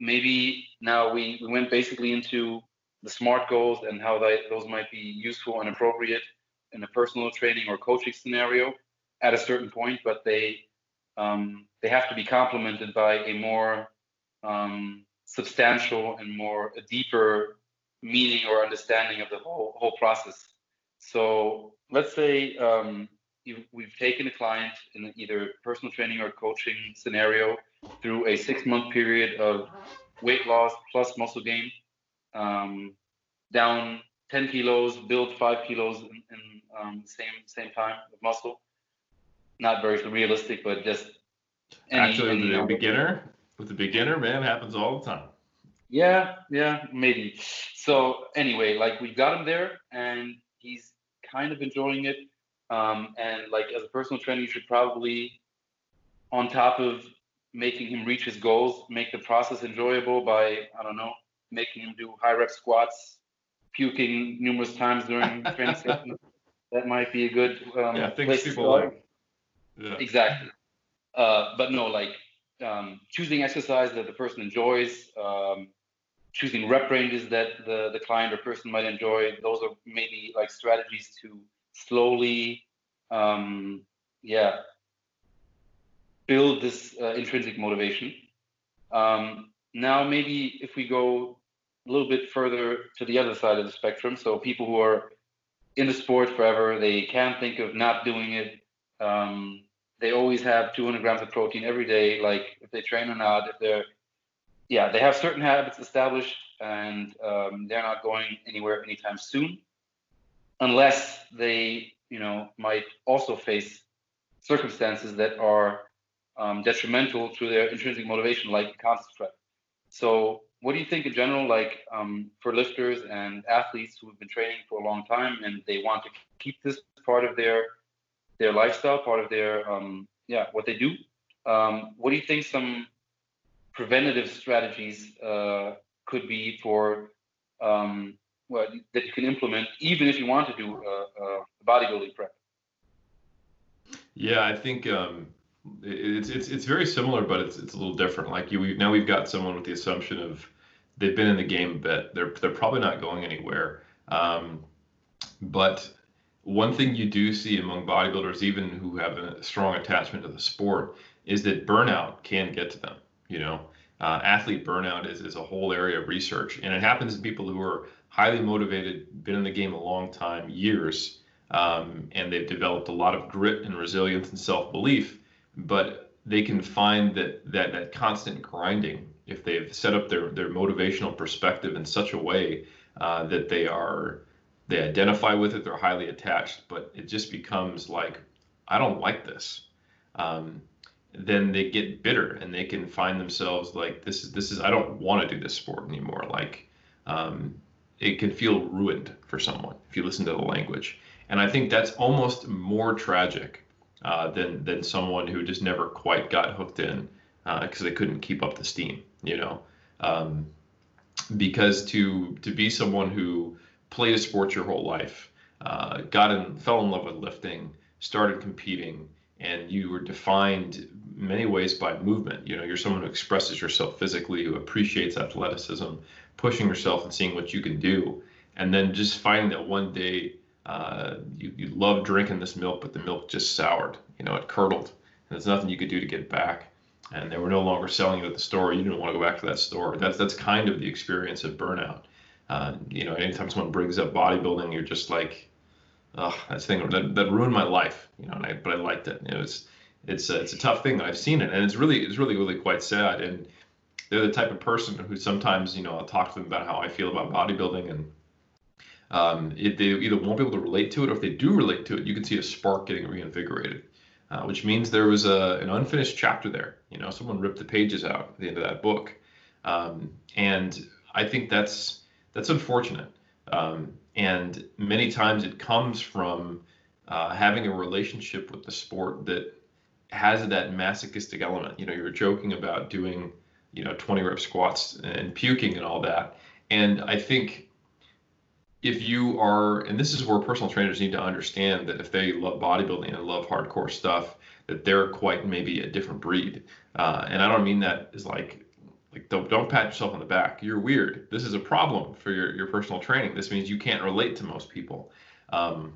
maybe now we, we went basically into the smart goals and how that, those might be useful and appropriate in a personal training or coaching scenario at a certain point, but they um, they have to be complemented by a more um, substantial and more a deeper meaning or understanding of the whole whole process. So let's say um, we've taken a client in either personal training or coaching scenario through a six month period of weight loss plus muscle gain, um, down 10 kilos, build five kilos in, in um, same same time of muscle. Not very realistic, but just any, actually any the beginner with the beginner man happens all the time. Yeah, yeah, maybe. So anyway, like we got him there, and he's kind of enjoying it. Um, and like as a personal trainer, you should probably, on top of making him reach his goals, make the process enjoyable by I don't know, making him do high rep squats, puking numerous times during training sessions. That might be a good um, yeah, things people like. Yeah. Exactly. Uh, but no, like um, choosing exercise that the person enjoys, um, choosing rep ranges that the, the client or person might enjoy. Those are maybe like strategies to slowly, um, yeah, build this uh, intrinsic motivation. Um, now, maybe if we go a little bit further to the other side of the spectrum, so people who are in the sport forever, they can't think of not doing it. Um, they always have 200 grams of protein every day, like if they train or not, if they're yeah, they have certain habits established and um, they're not going anywhere anytime soon, unless they, you know, might also face circumstances that are um, detrimental to their intrinsic motivation, like constant threat. So, what do you think in general, like um, for lifters and athletes who have been training for a long time and they want to keep this part of their their lifestyle, part of their um, yeah what they do? Um, what do you think some preventative strategies uh, could be for um, well, that you can implement even if you want to do a, a bodybuilding prep? Yeah, I think um, it's it's it's very similar, but it's it's a little different. Like you, we, now we've got someone with the assumption of they've been in the game a bit. They're they're probably not going anywhere. Um, but one thing you do see among bodybuilders, even who have a strong attachment to the sport, is that burnout can get to them you know uh, athlete burnout is, is a whole area of research and it happens in people who are highly motivated been in the game a long time years um, and they've developed a lot of grit and resilience and self-belief but they can find that that, that constant grinding if they've set up their, their motivational perspective in such a way uh, that they are they identify with it they're highly attached but it just becomes like i don't like this um, then they get bitter and they can find themselves like this is this is I don't want to do this sport anymore. Like um, it can feel ruined for someone if you listen to the language. And I think that's almost more tragic uh, than than someone who just never quite got hooked in because uh, they couldn't keep up the steam. You know, um, because to to be someone who played a sport your whole life, uh, got in, fell in love with lifting, started competing and you were defined many ways by movement. You know, you're someone who expresses yourself physically, who appreciates athleticism, pushing yourself and seeing what you can do, and then just finding that one day uh, you you love drinking this milk, but the milk just soured. You know, it curdled, and there's nothing you could do to get back. And they were no longer selling it at the store. You didn't want to go back to that store. That's that's kind of the experience of burnout. Uh, you know, anytime someone brings up bodybuilding, you're just like, oh, that thing that, that ruined my life, you know. And I, but I liked it. It was, it's a, it's a tough thing. I've seen it, and it's really, it's really, really quite sad. And they're the type of person who sometimes, you know, I'll talk to them about how I feel about bodybuilding, and um, it, they either won't be able to relate to it, or if they do relate to it, you can see a spark getting reinvigorated. Uh, which means there was a, an unfinished chapter there. You know, someone ripped the pages out at the end of that book, um, and I think that's that's unfortunate. Um, and many times it comes from uh, having a relationship with the sport that has that masochistic element. You know, you were joking about doing, you know, 20 rep squats and puking and all that. And I think if you are, and this is where personal trainers need to understand that if they love bodybuilding and love hardcore stuff, that they're quite maybe a different breed. Uh, and I don't mean that as like like don't, don't pat yourself on the back. You're weird. This is a problem for your, your personal training. This means you can't relate to most people. Um,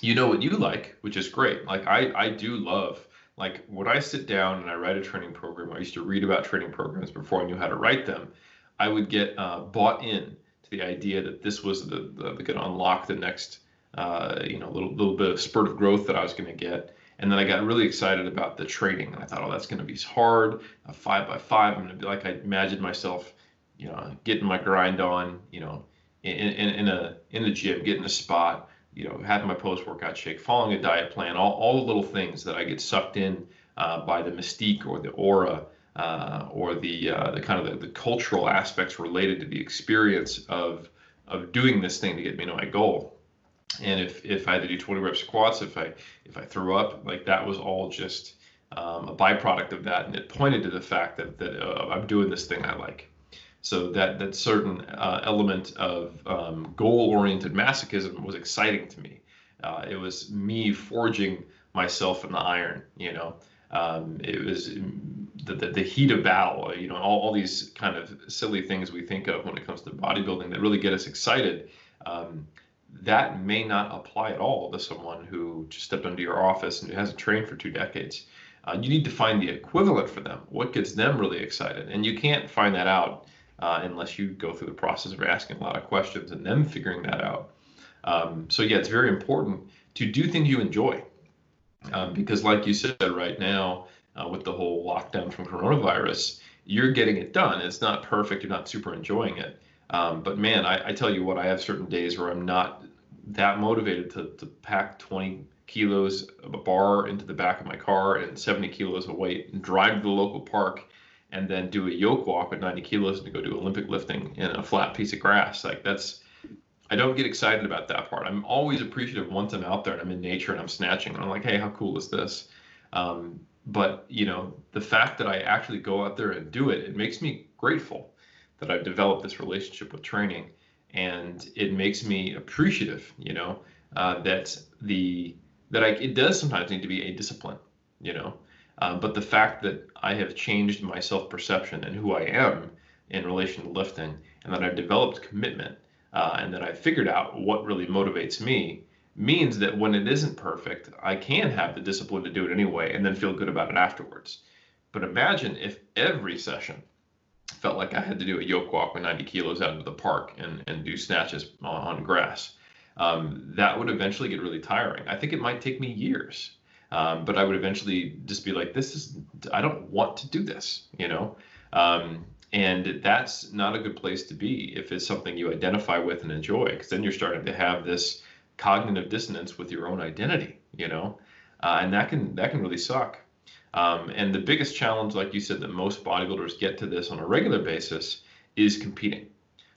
you know what you like which is great. Like i i do love like when i sit down and i write a training program i used to read about training programs before i knew how to write them. I would get uh, bought in the idea that this was the, the, the going to unlock the next uh, you know little little bit of spurt of growth that i was going to get and then I got really excited about the trading. And I thought, oh, that's going to be hard. A five by five. I'm going to be like I imagined myself, you know, getting my grind on, you know, in, in, in a in the gym, getting a spot, you know, having my post workout shake, following a diet plan, all, all the little things that I get sucked in uh, by the mystique or the aura uh, or the uh, the kind of the, the cultural aspects related to the experience of of doing this thing to get me to my goal and if if I had to do 20 rep squats, if I if I threw up, like that was all just um, a byproduct of that, and it pointed to the fact that that uh, I'm doing this thing I like. So that that certain uh, element of um, goal-oriented masochism was exciting to me. Uh, it was me forging myself in the iron. You know, um, it was the, the, the, heat of battle. You know, all, all these kind of silly things we think of when it comes to bodybuilding that really get us excited. Um, that may not apply at all to someone who just stepped into your office and who hasn't trained for two decades. Uh, you need to find the equivalent for them. What gets them really excited? And you can't find that out uh, unless you go through the process of asking a lot of questions and them figuring that out. Um, so yeah, it's very important to do things you enjoy, um, because like you said, right now uh, with the whole lockdown from coronavirus, you're getting it done. It's not perfect. You're not super enjoying it. Um, but man, I, I, tell you what, I have certain days where I'm not that motivated to, to pack 20 kilos of a bar into the back of my car and 70 kilos of weight and drive to the local park and then do a yoke walk with 90 kilos to go do Olympic lifting in a flat piece of grass. Like that's, I don't get excited about that part. I'm always appreciative once I'm out there and I'm in nature and I'm snatching and I'm like, hey, how cool is this? Um, but you know, the fact that I actually go out there and do it, it makes me grateful that I've developed this relationship with training, and it makes me appreciative. You know uh, that the that I it does sometimes need to be a discipline. You know, uh, but the fact that I have changed my self perception and who I am in relation to lifting, and that I've developed commitment, uh, and that I've figured out what really motivates me means that when it isn't perfect, I can have the discipline to do it anyway and then feel good about it afterwards. But imagine if every session felt like I had to do a yoke walk with 90 kilos out into the park and, and do snatches on, on grass. Um, that would eventually get really tiring. I think it might take me years, um, but I would eventually just be like, this is, I don't want to do this, you know? Um, and that's not a good place to be if it's something you identify with and enjoy, because then you're starting to have this cognitive dissonance with your own identity, you know? Uh, and that can that can really suck. Um, and the biggest challenge, like you said, that most bodybuilders get to this on a regular basis is competing.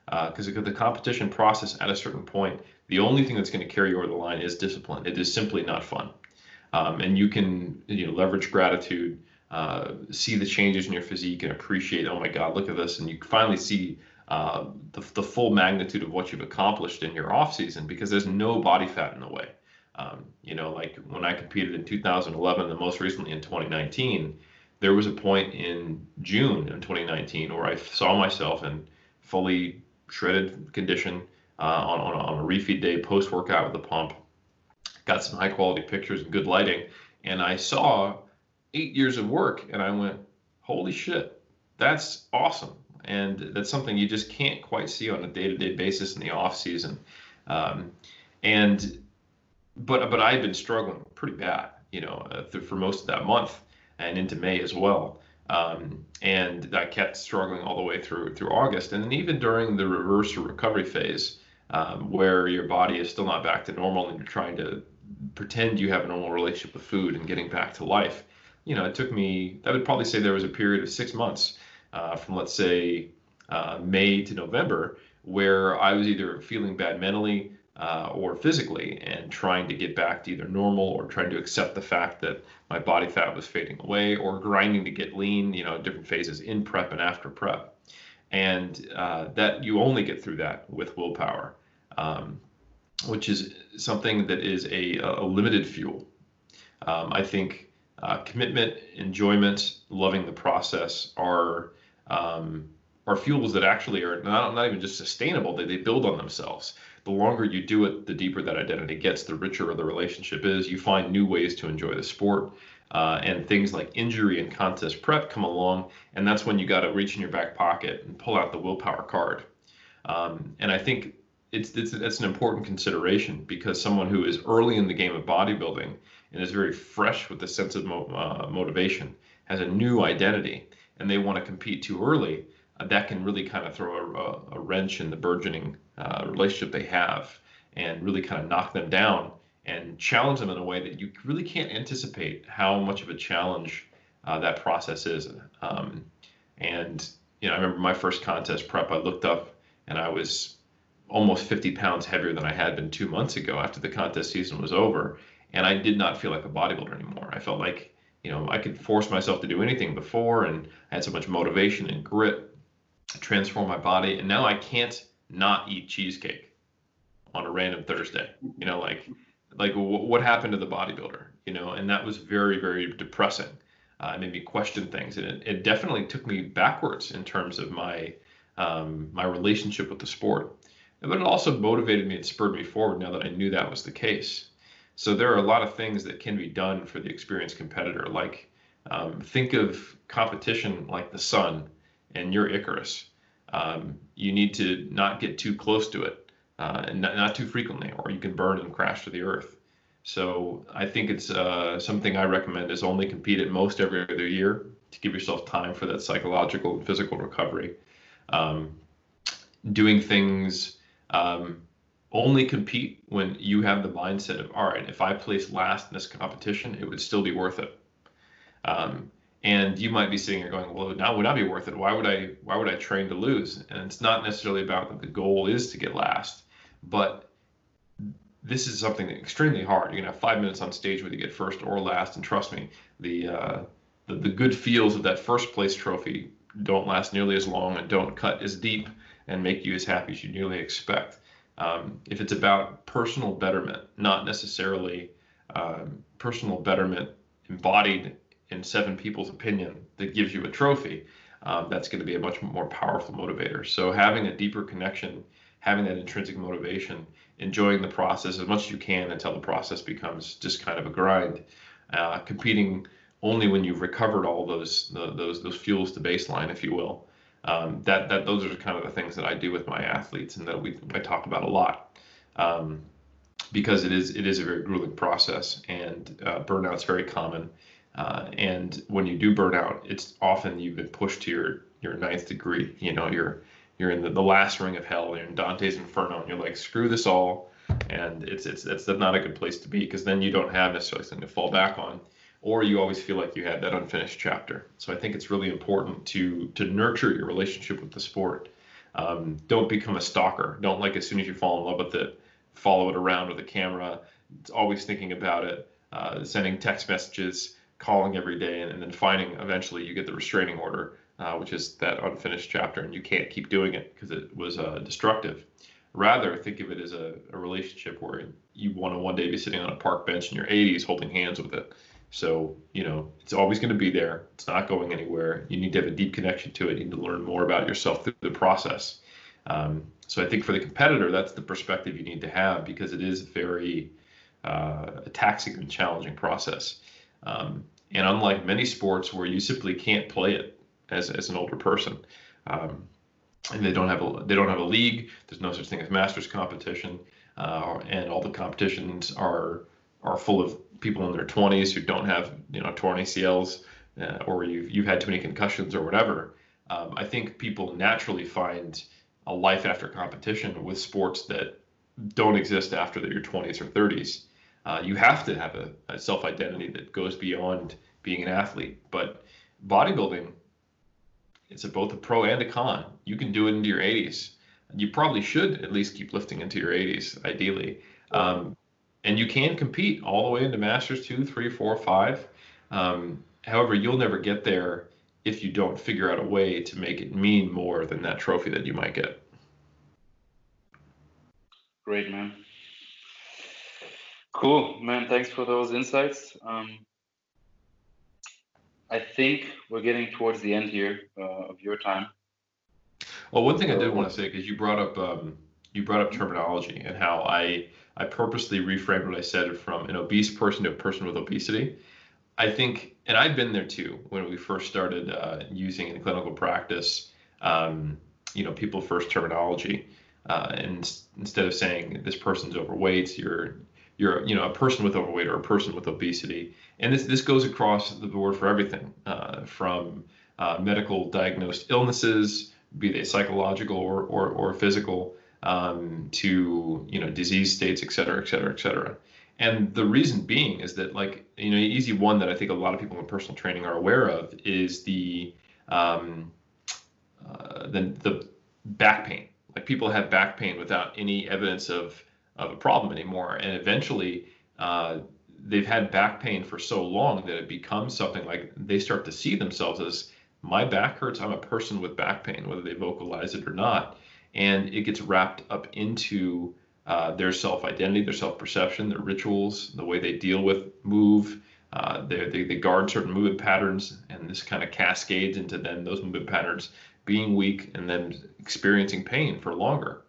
Because uh, the competition process at a certain point, the only thing that's going to carry you over the line is discipline. It is simply not fun. Um, and you can you know, leverage gratitude, uh, see the changes in your physique, and appreciate, oh my God, look at this. And you finally see uh, the, the full magnitude of what you've accomplished in your off season because there's no body fat in the way. Um, you know, like when I competed in 2011 and most recently in 2019, there was a point in June in 2019 where I saw myself in fully shredded condition uh, on, on, on, a refeed day post workout with a pump. Got some high quality pictures and good lighting, and I saw eight years of work, and I went, "Holy shit, that's awesome!" And that's something you just can't quite see on a day to day basis in the off season. Um, and but but i've been struggling pretty bad, you know, uh, for most of that month and into May as well. Um, and I kept struggling all the way through through August, and then even during the reverse or recovery phase, um, where your body is still not back to normal and you're trying to pretend you have a normal relationship with food and getting back to life. You know, it took me. I would probably say there was a period of six months uh, from let's say uh, May to November where I was either feeling bad mentally, uh, or physically and trying to get back to either normal or trying to accept the fact that my body fat was fading away or grinding to get lean, you know, different phases in prep and after prep. And uh, that you only get through that with willpower, um, which is something that is a, a limited fuel. Um, I think uh, commitment, enjoyment, loving the process are um, are fuels that actually are not, not even just sustainable, they, they build on themselves. The longer you do it, the deeper that identity gets, the richer the relationship is. You find new ways to enjoy the sport. Uh, and things like injury and contest prep come along, and that's when you got to reach in your back pocket and pull out the willpower card. Um, and I think it's, it's it's an important consideration because someone who is early in the game of bodybuilding and is very fresh with the sense of mo- uh, motivation has a new identity and they want to compete too early uh, that can really kind of throw a, a wrench in the burgeoning uh, relationship they have and really kind of knock them down and challenge them in a way that you really can't anticipate how much of a challenge uh, that process is um, and you know i remember my first contest prep i looked up and i was almost 50 pounds heavier than I had been two months ago after the contest season was over. And I did not feel like a bodybuilder anymore. I felt like, you know, I could force myself to do anything before and I had so much motivation and grit transform my body. And now I can't not eat cheesecake on a random Thursday. You know, like, like w- what happened to the bodybuilder, you know, and that was very, very depressing. Uh, it made me question things. And it, it definitely took me backwards in terms of my, um, my relationship with the sport but it also motivated me and spurred me forward now that I knew that was the case. So there are a lot of things that can be done for the experienced competitor. Like um, think of competition like the sun and your Icarus. Um, you need to not get too close to it uh, and not, not, too frequently, or you can burn and crash to the earth. So I think it's uh, something I recommend is only compete at most every other year to give yourself time for that psychological and physical recovery. Um, doing things um, only compete when you have the mindset of, all right, if I place last in this competition, it would still be worth it. Um, and you might be sitting here going, well, now would not be worth it. Why would I? Why would I train to lose? And it's not necessarily about that the goal is to get last, but this is something extremely hard. You're gonna have five minutes on stage whether you get first or last, and trust me, the uh, the, the good feels of that first place trophy don't last nearly as long and don't cut as deep and make you as happy as you nearly expect. Um, if it's about personal betterment, not necessarily um, personal betterment embodied in seven people's opinion that gives you a trophy, um, that's going to be a much more powerful motivator. So having a deeper connection, having that intrinsic motivation, enjoying the process as much as you can until the process becomes just kind of a grind, uh, competing only when you've recovered all those those those fuels to baseline, if you will, um, that that those are kind of the things that I do with my athletes and that we I talk about a lot um, because it is it is a very grueling process and uh, burnout's very common. Uh, and when you do burnout it's often you've been pushed to your your ninth degree. You know, you're you're in the, the last ring of hell. You're in Dante's Inferno, and you're like, screw this all. And it's it's it's not a good place to be because then you don't have necessarily something to fall back on or you always feel like you had that unfinished chapter. So I think it's really important to to nurture your relationship with the sport. Um, don't become a stalker. Don't like as soon as you fall in love with it, follow it around with a camera. It's always thinking about it, uh, sending text messages, calling every day, and, and, then finding eventually you get the restraining order, uh, which is that unfinished chapter, and you can't keep doing it because it was uh, destructive. Rather, think of it as a, a relationship where you want to one day be sitting on a park bench in your 80s holding hands with it so, you know, it's always going to be there. It's not going anywhere. You need to have a deep connection to it. You need to learn more about yourself through the process. Um, so I think for the competitor, that's the perspective you need to have because it is a very uh, taxing and challenging process. Um, and unlike many sports where you simply can't play it as, as an older person, um, and they don't have a they don't have a league. There's no such thing as masters competition, uh, and all the competitions are are full of people in their 20s who don't have you know torn ACLs uh, or you've, you've had too many concussions or whatever. Um, I think people naturally find a life after competition with sports that don't exist after your 20s or 30s. Uh, you have to have a, a self identity that goes beyond being an athlete. But bodybuilding, it's a, both a pro and a con. You can do it into your 80s. You probably should at least keep lifting into your 80s, ideally. Um, and you can compete all the way into Masters two, three, four, five. Um, however, you'll never get there if you don't figure out a way to make it mean more than that trophy that you might get. Great, man. Cool, man. Thanks for those insights. Um, I think we're getting towards the end here uh, of your time. Well, one thing I did want to say because you brought up um, you brought up terminology and how I I purposely reframed what I said from an obese person to a person with obesity. I think, and I've been there too when we first started uh, using in clinical practice, um, you know, people first terminology, uh, and instead of saying this person's overweight, you're you're you know a person with overweight or a person with obesity, and this this goes across the board for everything uh, from uh, medical diagnosed illnesses, be they psychological or or, or physical, um, to you know disease states, et cetera, et cetera, et cetera. And the reason being is that like you know easy one that I think a lot of people in personal training are aware of is the um, uh, the the back pain. Like people have back pain without any evidence of of a problem anymore, and eventually. Uh, they've had back pain for so long that it becomes something like they start to see themselves as my back hurts. I'm a person with back pain, whether they vocalize it or not and it gets wrapped up into uh, their self-identity, their self-perception, their rituals, the way they deal with move. Uh, they, they, they guard certain movement patterns, and this kind of cascades into then those movement patterns being weak and then experiencing pain for longer.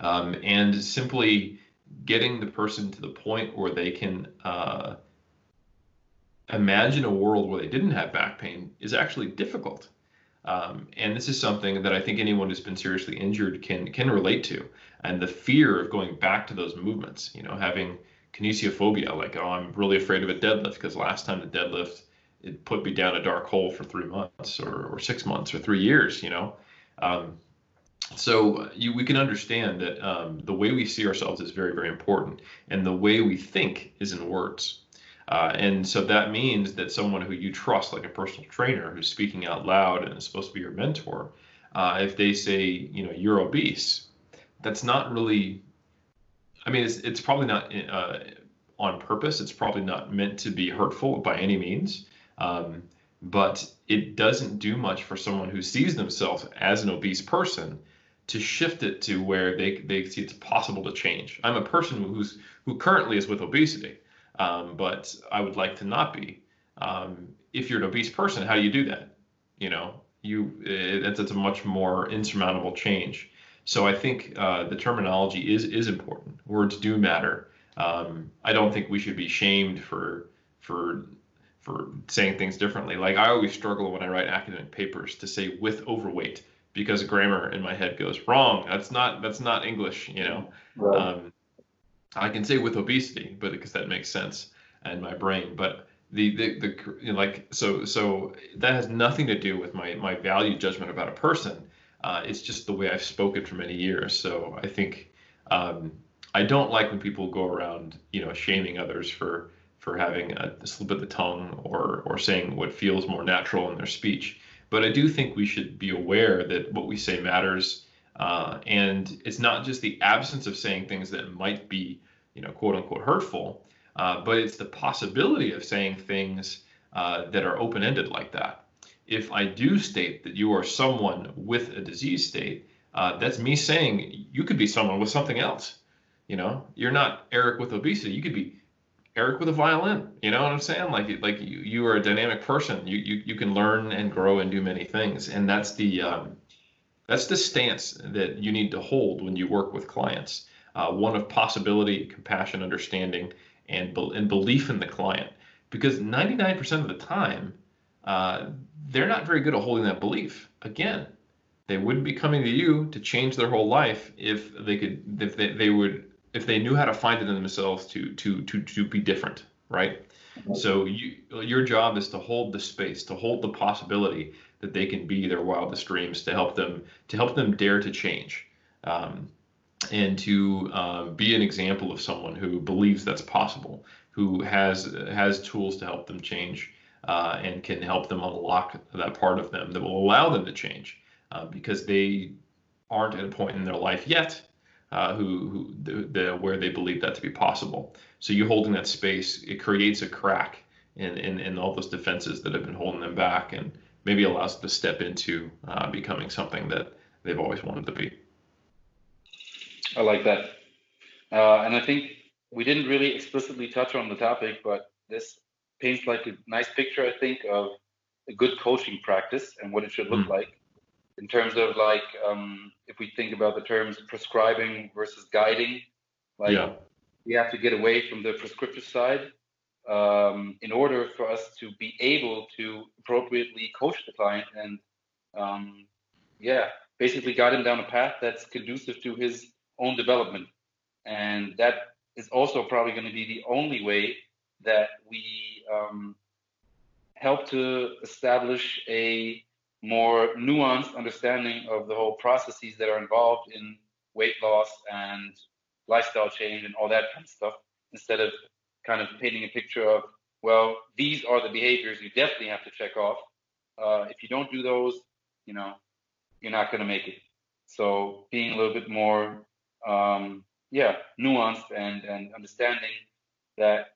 Um, and simply getting the person to the point where they can uh, imagine a world where they didn't have back pain is actually difficult. Um, and this is something that I think anyone who's been seriously injured can can relate to. And the fear of going back to those movements, you know, having kinesiophobia, like oh, I'm really afraid of a deadlift because last time the deadlift it put me down a dark hole for three months or, or six months or three years, you know. Um, so you, we can understand that um, the way we see ourselves is very, very important, and the way we think is in words. Uh, and so that means that someone who you trust, like a personal trainer who's speaking out loud and is supposed to be your mentor, uh, if they say, you know, you're obese, that's not really, I mean, it's, it's probably not uh, on purpose. It's probably not meant to be hurtful by any means. Um, but it doesn't do much for someone who sees themselves as an obese person to shift it to where they, they see it's possible to change. I'm a person who's who currently is with obesity um, but I would like to not be. Um, if you're an obese person, how do you do that? You know, you it's, it's a much more insurmountable change. So I think uh, the terminology is is important. Words do matter. Um, I don't think we should be shamed for for for saying things differently. Like I always struggle when I write academic papers to say with overweight because grammar in my head goes wrong. That's not that's not English, you know. Right. Um, I can say with obesity, but because that makes sense in my brain. But the the, the you know, like so so that has nothing to do with my my value judgment about a person. Uh, it's just the way I've spoken for many years. So I think um, I don't like when people go around you know shaming others for for having a, a slip of the tongue or or saying what feels more natural in their speech. But I do think we should be aware that what we say matters uh, and it's not just the absence of saying things that might be, you know, quote unquote hurtful, uh, but it's the possibility of saying things uh, that are open ended like that. If I do state that you are someone with a disease state, uh, that's me saying you could be someone with something else. You know, you're not Eric with obesity. You could be Eric with a violin. You know what I'm saying? Like like you, you are a dynamic person. You, you you can learn and grow and do many things, and that's the um, that's the stance that you need to hold when you work with clients. Uh, one of possibility, compassion, understanding, and, be- and belief in the client. Because 99% of the time, uh, they're not very good at holding that belief. Again, they wouldn't be coming to you to change their whole life if they could, if they, they would, if they knew how to find it in themselves to to to to be different, right? So you, your job is to hold the space, to hold the possibility that they can be their wildest dreams, to help them to help them dare to change, um, and to uh, be an example of someone who believes that's possible, who has has tools to help them change, uh, and can help them unlock that part of them that will allow them to change, uh, because they aren't at a point in their life yet uh, who, who the, the, where they believe that to be possible. So you holding that space, it creates a crack in, in, in all those defenses that have been holding them back, and maybe allows them to step into uh, becoming something that they've always wanted to be. I like that, uh, and I think we didn't really explicitly touch on the topic, but this paints like a nice picture, I think, of a good coaching practice and what it should look mm. like. in terms of like um, if we think about the terms prescribing versus guiding, like Yeah. we have to get away from the prescriptive side um, in order for us to be able to appropriately coach the client and um, yeah, basically guide him down a path that's conducive to his own development. And that is also probably going to be the only way that we um, help to establish a more nuanced understanding of the whole processes that are involved in weight loss and lifestyle change and all that kind of stuff instead of kind of painting a picture of well these are the behaviors you definitely have to check off. Uh, if you don't do those you know you're not going to make it. So being a little bit more um, yeah nuanced and and understanding that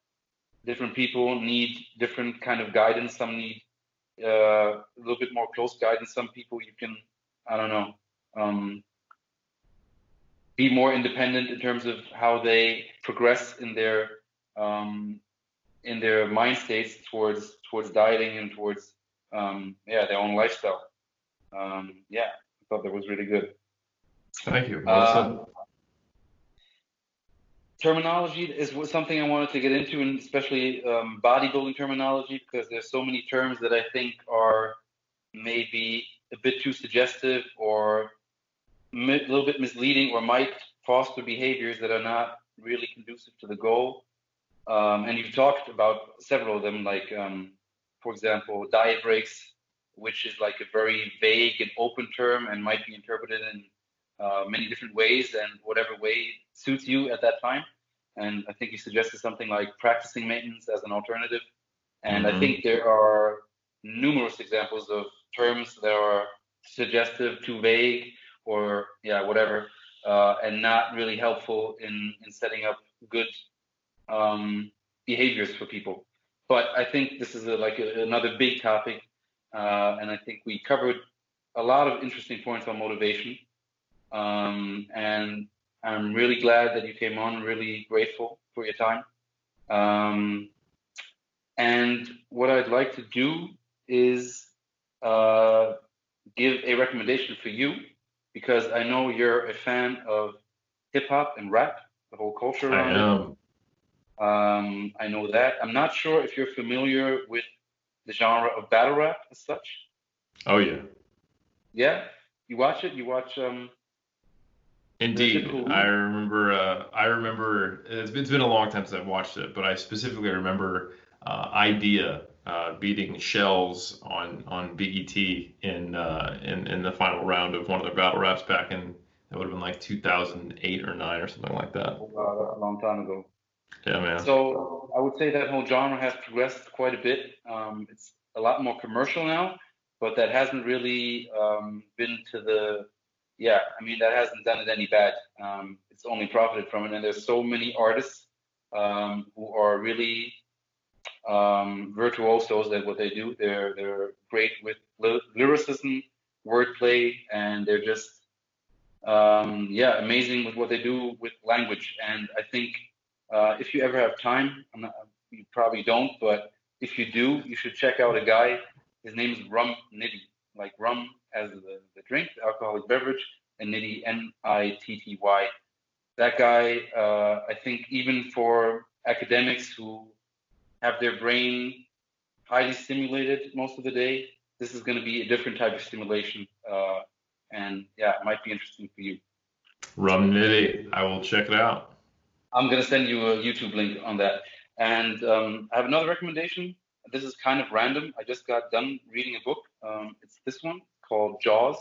different people need different kind of guidance. Some need uh, a little bit more close guidance. Some people you can i don't know um, be more independent in terms of how they progress in their um, in their mind states towards towards dieting and towards um, yeah their own lifestyle. Um, yeah, I thought that was really good. Thank you. Well said. Um, terminology is something I wanted to get into, and especially um, bodybuilding terminology, because there's so many terms that I think are maybe a bit too suggestive or a little bit misleading or might foster behaviors that are not really conducive to the goal. Um, and you've talked about several of them, like, um, for example, diet breaks, which is like a very vague and open term and might be interpreted in uh, many different ways and whatever way suits you at that time. And I think you suggested something like practicing maintenance as an alternative. And I Mhm. think there are numerous examples of terms that are suggestive, too vague, or yeah, whatever, uh, and not really helpful in, in setting up good um, behaviors for people. But I think this is a, like a, another big topic, uh, and I think we covered a lot of interesting points on motivation. Um, and I'm really glad that you came on. Really grateful for your time. Um, and what I'd like to do is uh, give a recommendation for you because I know you're a fan of hip hop and rap, the whole culture I around it. am. Um, I know that. I'm not sure if you're familiar with the genre of battle rap as such. Oh yeah. Yeah, you watch it. You watch. Um, Indeed, I remember. Uh, I remember. It's been, it's been a long time since I've watched it, but I specifically remember uh, Idea uh, beating Shells on on Biggie T in uh, in in the final round of one of their battle raps back in that would have been like 2008 or nine or something like that. uh, a long time ago. Yeah, man. So I would say that whole genre has progressed quite a bit. Um, it's a lot more commercial now, but that hasn't really um, been to the. Yeah, I mean that hasn't done it any bad. Um, it's only profited from it, and there's so many artists um, who are really um, virtuosos at what they do. They're they're great with ly- lyricism, wordplay, and they're just um, yeah amazing with what they do with language. And I think uh, if you ever have time, I'm not, you probably don't, but if you do, you should check out a guy. His name is Rum Nitty, like rum as the, the drink, the alcoholic beverage, and Nitty, N-I-T-T-Y. That guy, uh, I think even for academics who have their brain highly stimulated most of the day, this is going to be a different type of stimulation. Uh, and yeah, it might be interesting for you. Rum Nitty. I will check it out. I'm gonna send you a YouTube link on that. And um, I have another recommendation. This is kind of random. I just got done reading a book. Um, it's this one called Jaws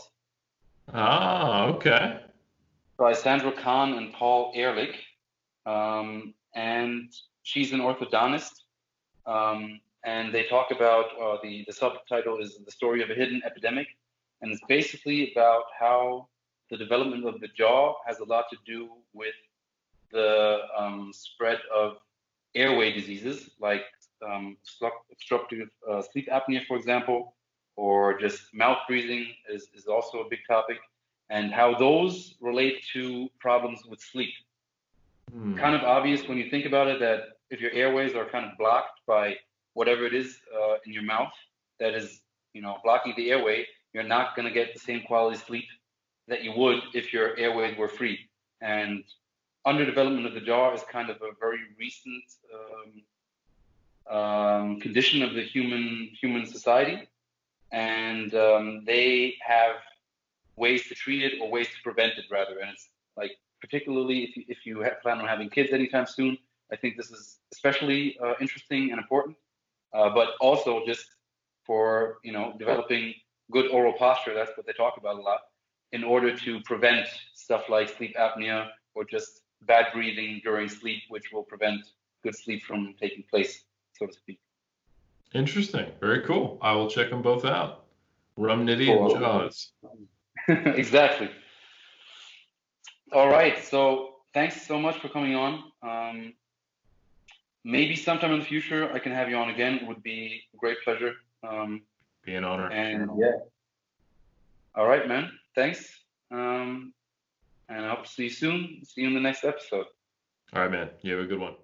Ah, okay. by Sandra Kahn and Paul Ehrlich. Um, and she's an orthodontist. Um, and they talk about uh, the, the subtitle is The Story of a Hidden Epidemic. And it's basically about how the development of the jaw has a lot to do with the um, spread of airway diseases like um, obstructive uh, sleep apnea, for example, or just mouth breathing is, is also a big topic, and how those relate to problems with sleep. Hmm. Kind of obvious when you think about it that if your airways are kind of blocked by whatever it is uh, in your mouth that is, you know, blocking the airway, you're not going to get the same quality sleep that you would if your airways were free. And underdevelopment of the jaw is kind of a very recent um, um, condition of the human human society, and um, they have ways to treat it or ways to prevent it rather. And it's like particularly if you, if you plan on having kids anytime soon, I think this is especially uh, interesting and important. Uh, but also just for you know developing good oral posture. That's what they talk about a lot in order to prevent stuff like sleep apnea or just bad breathing during sleep, which will prevent good sleep from taking place, so to speak. Interesting. Very cool. I will check them both out. Rum Nitty cool. and Jaws. exactly. All right. So thanks so much for coming on. Um, maybe sometime in the future I can have you on again. It would be a great pleasure. Um, be an honor. And yeah. All right, man. Thanks. Um, and I hope to see you soon. See you in the next episode. All right, man. You have a good one.